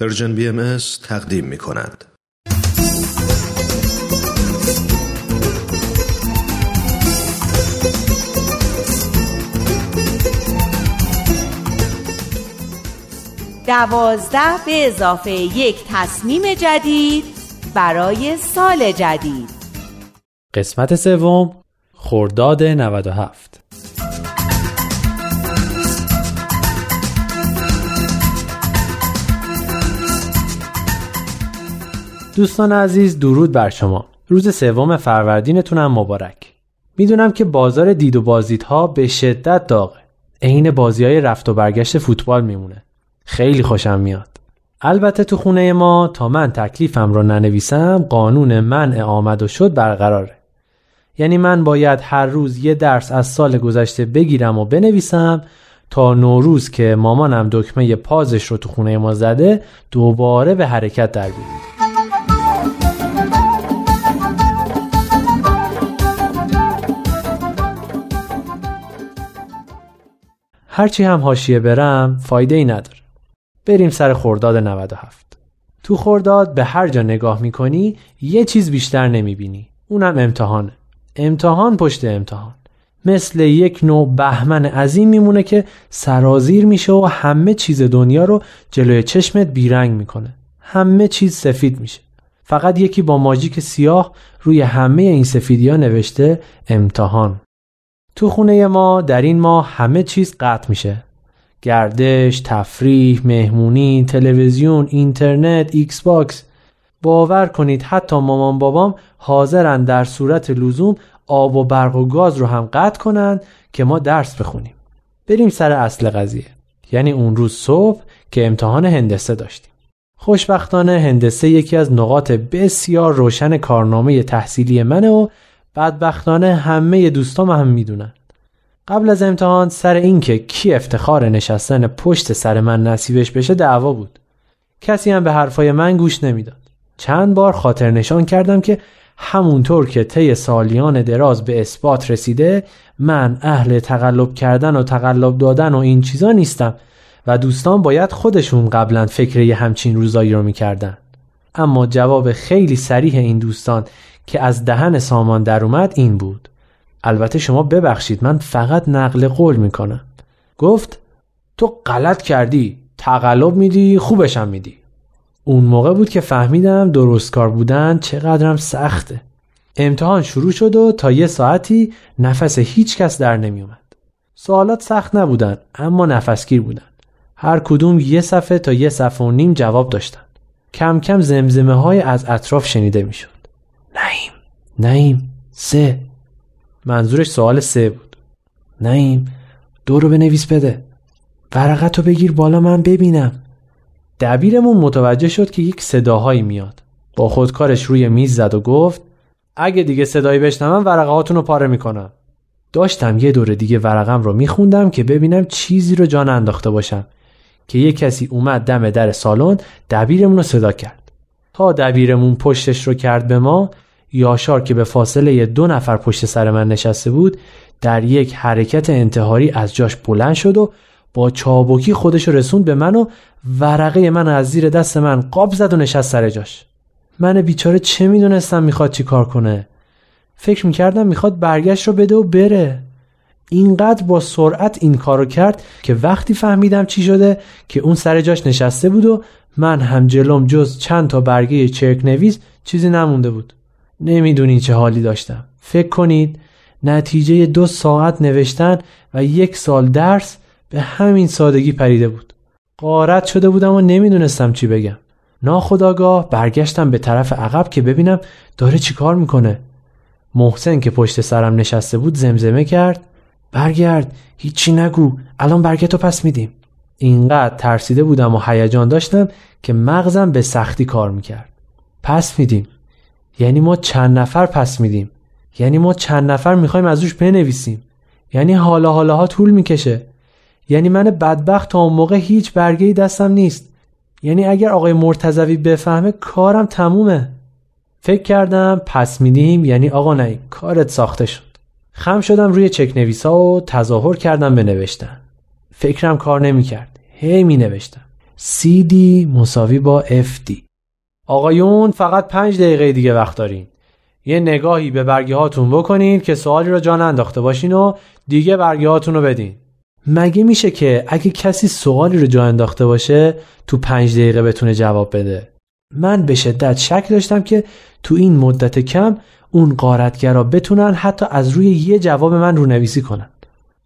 پرژن بی ام تقدیم می کند. دوازده به اضافه یک تصمیم جدید برای سال جدید قسمت سوم خرداد 97 دوستان عزیز درود بر شما. روز سوم فروردینتونم مبارک. می‌دونم که بازار دید و بازدیدها به شدت داغه. عین بازی های رفت و برگشت فوتبال میمونه. خیلی خوشم میاد. البته تو خونه ما تا من تکلیفم رو ننویسم قانون منع آمد و شد برقراره. یعنی من باید هر روز یه درس از سال گذشته بگیرم و بنویسم تا نوروز که مامانم دکمه پازش رو تو خونه ما زده دوباره به حرکت در بیاریم هرچی هم حاشیه برم فایده ای نداره. بریم سر خرداد 97 تو خرداد به هر جا نگاه می‌کنی یه چیز بیشتر نمی‌بینی. اونم امتحانه. امتحان پشت امتحان. مثل یک نوع بهمن عظیم میمونه که سرازیر میشه و همه چیز دنیا رو جلوی چشمت بیرنگ می‌کنه. همه چیز سفید میشه. فقط یکی با ماژیک سیاه روی همه این سفیدی ها نوشته امتحان. تو خونه ما در این ماه همه چیز قطع میشه. گردش، تفریح، مهمونی، تلویزیون، اینترنت، Xbox باور کنید حتی مامان بابام حاضرن در صورت لزوم آب و برق و گاز رو هم قطع کنند که ما درس بخونیم. بریم سر اصل قضیه. یعنی اون روز صبح که امتحان هندسه داشتیم. خوشبختانه هندسه یکی از نقاط بسیار روشن کارنامه تحصیلی منه و بدبختانه همه دوستام هم می‌دونن. قبل از امتحان سر اینکه کی افتخار نشستن پشت سر من نصیبش بشه دعوا بود. کسی هم به حرفای من گوش نمی‌داد. چند بار خاطر نشان کردم که همونطور که طی سالیان دراز به اثبات رسیده من اهل تقلب کردن و تقلب دادن و این چیزا نیستم و دوستان باید خودشون قبلا فکر یه همچین روزایی رو می‌کردن. اما جواب خیلی سریح این دوستان که از دهن سامان در اومد این بود. البته شما ببخشید من فقط نقل قول می‌کنم. گفت تو غلط کردی تقلب میدی خوبشم میدی. اون موقع بود که فهمیدم درست کار بودن چقدرم سخته. امتحان شروع شد و تا یه ساعتی نفس هیچ کس در نمیومد سوالات سخت نبودن اما نفسگیر بودن. هر کدوم یه صفحه تا یه صفحه و نیم جواب داشتن. کم کم زمزمه های از اطراف شنیده می‌شد. نعیم نعیم سه. منظورش سوال سه بود. نعیم دو رو بنویس بده. ورقتو بگیر بالا من ببینم. دبیرمون متوجه شد که یک صداهایی میاد. با خودکارش روی میز زد و گفت اگه دیگه صدایی بشنوم ورقه هاتون رو پاره می‌کنم. داشتم یه دور دیگه ورقم رو میخوندم که ببینم چیزی رو جان انداخته باشم. که یه کسی اومد دم در سالن دبیرمون رو صدا کرد. تا دبیرمون پشتش رو کرد به ما یاشار که به فاصله دو نفر پشت سر من نشسته بود در یک حرکت انتحاری از جاش بلند شد و با چابکی خودش رسوند به من و ورقه من از زیر دست من قاب زد و نشست سر جاش. من بیچاره چه می‌دونستم می‌خواد چی کار کنه؟ فکر می‌کردم می‌خواد برگشت رو بده و بره. اینقدر با سرعت این کارو کرد که وقتی فهمیدم چی شده که اون سر جاش نشسته بود و من هم جلوم جز چند تا برگه چرک نویس چیزی نمونده بود. نمی‌دونی چه حالی داشتم. فکر کنید نتیجه دو ساعت نوشتن و یک سال درس به همین سادگی پریده بود. قارت شده بودم و نمی‌دونستم چی بگم. ناخداگاه برگشتم به طرف عقب که ببینم داره چیکار می‌کنه. محسن که پشت سرم نشسته بود زمزمه کرد. برگرد. هیچی نگو. الان برگتو پس میدیم. اینقدر ترسیده بودم و هیجان داشتم که مغزم به سختی کار می‌کرد. پس میدیم. یعنی ما چند نفر پس میدیم. یعنی ما چند نفر می‌خوایم از روش بنویسیم. یعنی حالا حالا ها طول می‌کشه. یعنی من بدبخت تا اون موقع هیچ برگه دستم نیست. یعنی اگر آقای مرتزوی بفهمه کارم تمومه. فکر کردم پس میدیم. یعنی آقا نه کارت ساخته شد. خم شدم روی چک نویسا و تظاهر کردم به نوشتن. فکرم کار نمی‌کرد. هی می نوشتم CD مساوی با FD آقایون فقط پنج دقیقه دیگه وقت دارین. یه نگاهی به برگه هاتون بکنین که سوالی رو جان انداخته باشین و دیگه برگه هاتون رو بدین. مگه میشه که اگه کسی سوالی رو جا انداخته باشه تو پنج دقیقه بتونه جواب بده؟ من به شدت شک داشتم که تو این مدت کم اون قارتگرا بتونن حتی از روی یه جواب من رو نویسی کنن.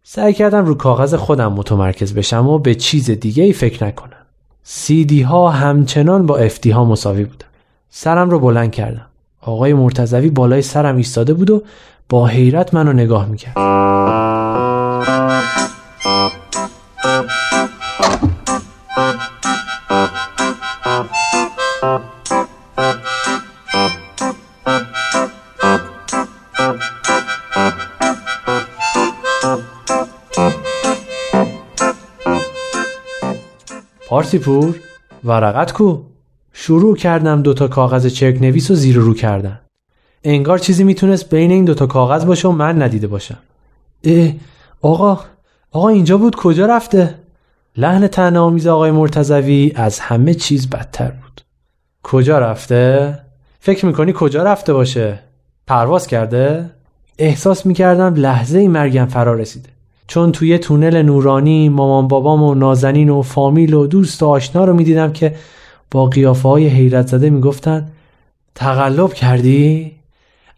سعی کردم رو کاغذ خودم متمرکز بشم و به چیز دیگه ای فکر نکنم. سیدی ها همچنان با افتی ها مساوی بودن سرم رو بلند کردم. آقای مرتزوی بالای سرم ایستاده بود و با حیرت منو نگاه می‌کرد. پارسی پور ورقت کو. شروع کردم دوتا کاغذ چرک نویس و زیر رو کردن. انگار چیزی می‌تونست بین این دوتا کاغذ باشه و من ندیده باشم. اه آقا آقا اینجا بود کجا رفته؟ لحن تنه آمیز آقای مرتزوی از همه چیز بدتر بود. کجا رفته؟ فکر می‌کنی کجا رفته باشه؟ پرواز کرده؟ احساس می‌کردم لحظه ای مرگم فرا رسیده. چون توی تونل نورانی مامان بابام و نازنین و فامیل و دوست و آشنا رو می‌دیدم که با قیافه های حیرت زده می‌گفتن تقلب کردی؟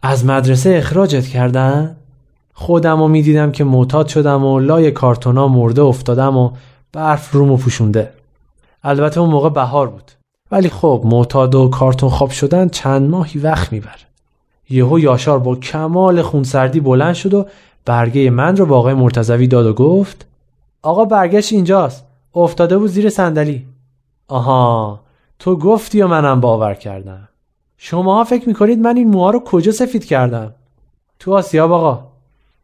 از مدرسه اخراجت کردن؟ خودم رو می‌دیدم که معتاد شدم و لای کارتونا مرده افتادم و برف رومو پوشونده البته اون موقع بهار بود ولی خب معتاد و کارتون خواب شدن چند ماهی وقت می‌بره یهو یاشار با کمال خونسردی بلند شد و برگه من رو با آقای مرتزوی داد و گفت آقا برگشت اینجاست. افتاده بود زیر صندلی. آها تو گفتی و منم باور کردم. شماها فکر می‌کنید من این موها رو کجا سفید کردم؟ تو آسیاب آقا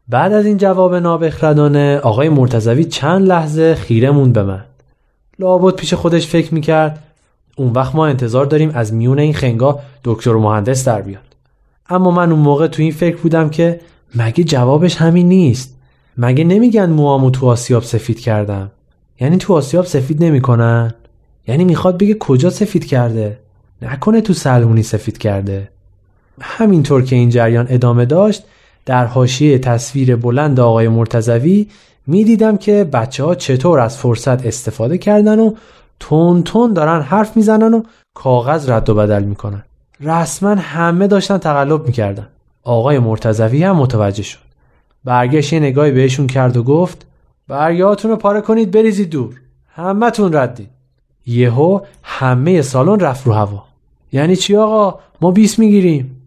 بعد از این جواب نابخردانه آقای مرتزوی چند لحظه خیره موند به من. لابد پیش خودش فکر می‌کرد اون وقت ما انتظار داریم از میون این خنگا دکتر و مهندس در بیاد. اما من اون موقع تو این فکر بودم که مگه جوابش همین نیست؟ مگه نمیگن موامو تو آسیاب سفید کردم؟ یعنی تو آسیاب سفید نمی‌کنن؟ یعنی می‌خواد بگه کجا سفید کرده؟ نکنه تو سلمونی سفید کرده. همینطور که این جریان ادامه داشت در حاشیه تصویر بلند آقای مرتزوی می‌دیدم که بچه ها چطور از فرصت استفاده کردن و تون تون دارن حرف می‌زنن و کاغذ رد و بدل می‌کنن. رسما همه داشتن تقلب می‌کردن. آقای مرتزوی هم متوجه شد. برگشت یه نگاهی بهشون کرد و گفت برگهاتون رو پاره کنید بریزید دور. همتون ردید. یهو همه سالن رفت رو هوا. یعنی چی آقا؟ ما بیس می‌گیریم.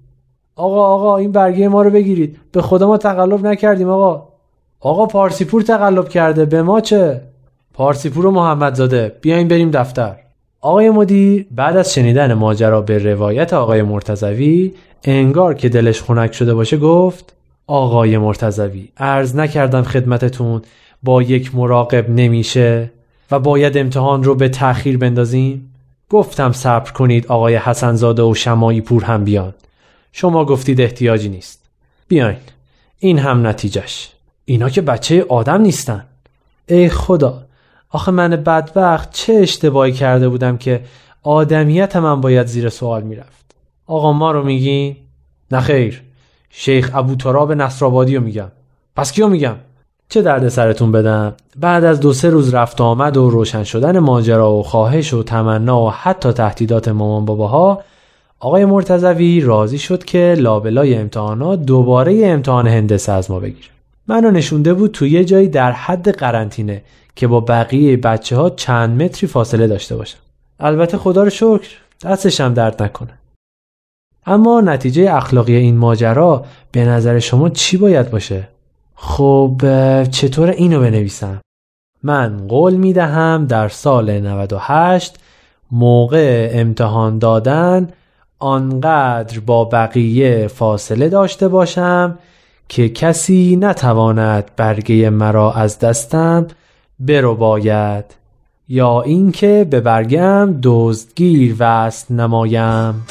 آقا آقا این برگه ما رو بگیرید. به خدا ما تقلب نکردیم آقا. آقا پارسیپور تقلب کرده. به ما چه؟ پارسیپور و محمدزاده. بیاین بریم دفتر. آقای مدیر بعد از شنیدن ماجرا به روایت آقای مرتزوی انگار که دلش خنک شده باشه گفت آقای مرتزوی ارز نکردم خدمتتون با یک مراقب نمیشه و باید امتحان رو به تأخیر بندازیم؟ گفتم صبر کنید آقای حسنزاده و شمایی پور هم بیان. شما گفتید احتیاجی نیست. بیاین. این هم نتیجهش. اینا که بچه آدم نیستن. ای خدا. آخه من بدبخت چه اشتباهی کرده بودم که آدمیت من باید زیر سوال می‌رفت؟ آقا ما رو میگین؟ نخیر شیخ ابو تراب نصرآبادی رو میگم. پس کیو میگم؟ چه درد سرتون بدم؟ بعد از دو سه روز رفت آمد و روشن شدن ماجرا و خواهش و تمنا و حتی تهدیدات مامان باباها آقای مرتزوی راضی شد که لابلای امتحانات دوباره امتحان هندسه از ما بگیره. منو نشونده بود تو یه جایی در حد قرنطینه. که با بقیه بچه ها چند متری فاصله داشته باشم البته خدا رو شکر دستشم درد نکنه اما نتیجه اخلاقی این ماجرا به نظر شما چی باید باشه؟ خب چطور اینو بنویسم؟ من قول می دهم در سال 98 موقع امتحان دادن آنقدر با بقیه فاصله داشته باشم که کسی نتواند برگه مرا از دستم برو باید یا اینکه به برگم دزدگیر وست نمایم.